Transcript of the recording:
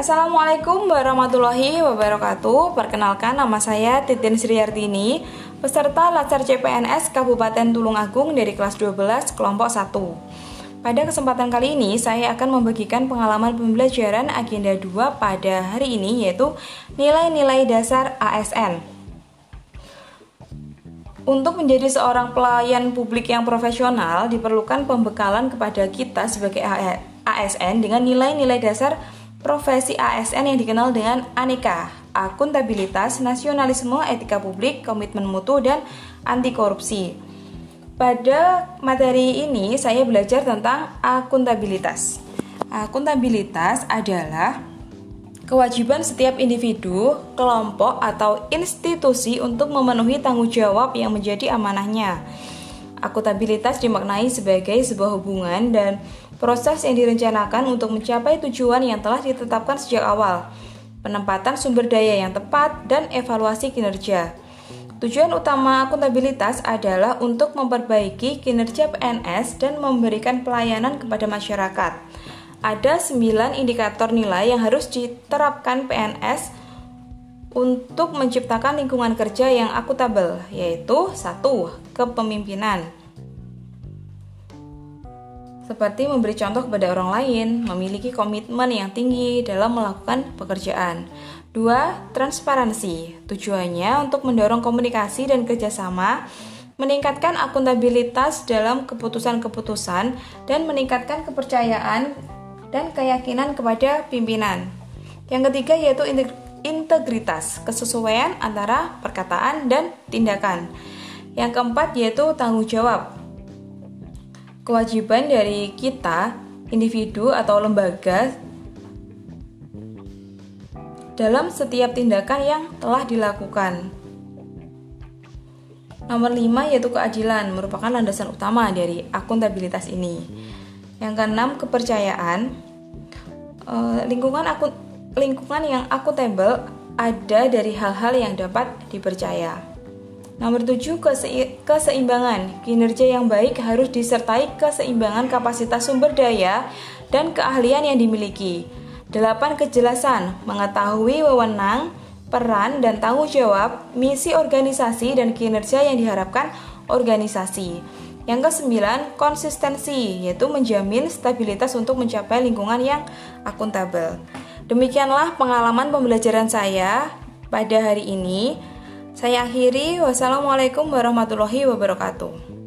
Assalamualaikum warahmatullahi wabarakatuh. Perkenalkan nama saya Titin Sriyartini, peserta Latsar CPNS Kabupaten Tulungagung dari kelas 12 kelompok 1. Pada kesempatan kali ini saya akan membagikan pengalaman pembelajaran agenda 2 pada hari ini yaitu nilai-nilai dasar ASN. Untuk menjadi seorang pelayan publik yang profesional diperlukan pembekalan kepada kita sebagai ASN dengan nilai-nilai dasar Profesi ASN yang dikenal dengan aneka, akuntabilitas, nasionalisme, etika publik, komitmen mutu, dan anti korupsi. Pada materi ini saya belajar tentang akuntabilitas. Akuntabilitas adalah kewajiban setiap individu, kelompok, atau institusi untuk memenuhi tanggung jawab yang menjadi amanahnya. Akuntabilitas dimaknai sebagai sebuah hubungan dan proses yang direncanakan untuk mencapai tujuan yang telah ditetapkan sejak awal, penempatan sumber daya yang tepat, dan evaluasi kinerja. Tujuan utama akuntabilitas adalah untuk memperbaiki kinerja PNS dan memberikan pelayanan kepada masyarakat. Ada 9 indikator nilai yang harus diterapkan PNS untuk menciptakan lingkungan kerja yang akuntabel, yaitu satu Kepemimpinan seperti memberi contoh kepada orang lain, memiliki komitmen yang tinggi dalam melakukan pekerjaan. Dua, transparansi. Tujuannya untuk mendorong komunikasi dan kerjasama, meningkatkan akuntabilitas dalam keputusan-keputusan, dan meningkatkan kepercayaan dan keyakinan kepada pimpinan. Yang ketiga yaitu integritas, kesesuaian antara perkataan dan tindakan. Yang keempat yaitu tanggung jawab, kewajiban dari kita, individu atau lembaga dalam setiap tindakan yang telah dilakukan. Nomor 5 yaitu keadilan merupakan landasan utama dari akuntabilitas ini. Yang keenam kepercayaan. E, lingkungan aku lingkungan yang akuntabel ada dari hal-hal yang dapat dipercaya. Nomor 7, keseimbangan. Kinerja yang baik harus disertai keseimbangan kapasitas sumber daya dan keahlian yang dimiliki. 8. Kejelasan, mengetahui wewenang, peran dan tanggung jawab, misi organisasi dan kinerja yang diharapkan organisasi. Yang kesembilan, konsistensi, yaitu menjamin stabilitas untuk mencapai lingkungan yang akuntabel. Demikianlah pengalaman pembelajaran saya pada hari ini. Saya akhiri, wassalamualaikum warahmatullahi wabarakatuh.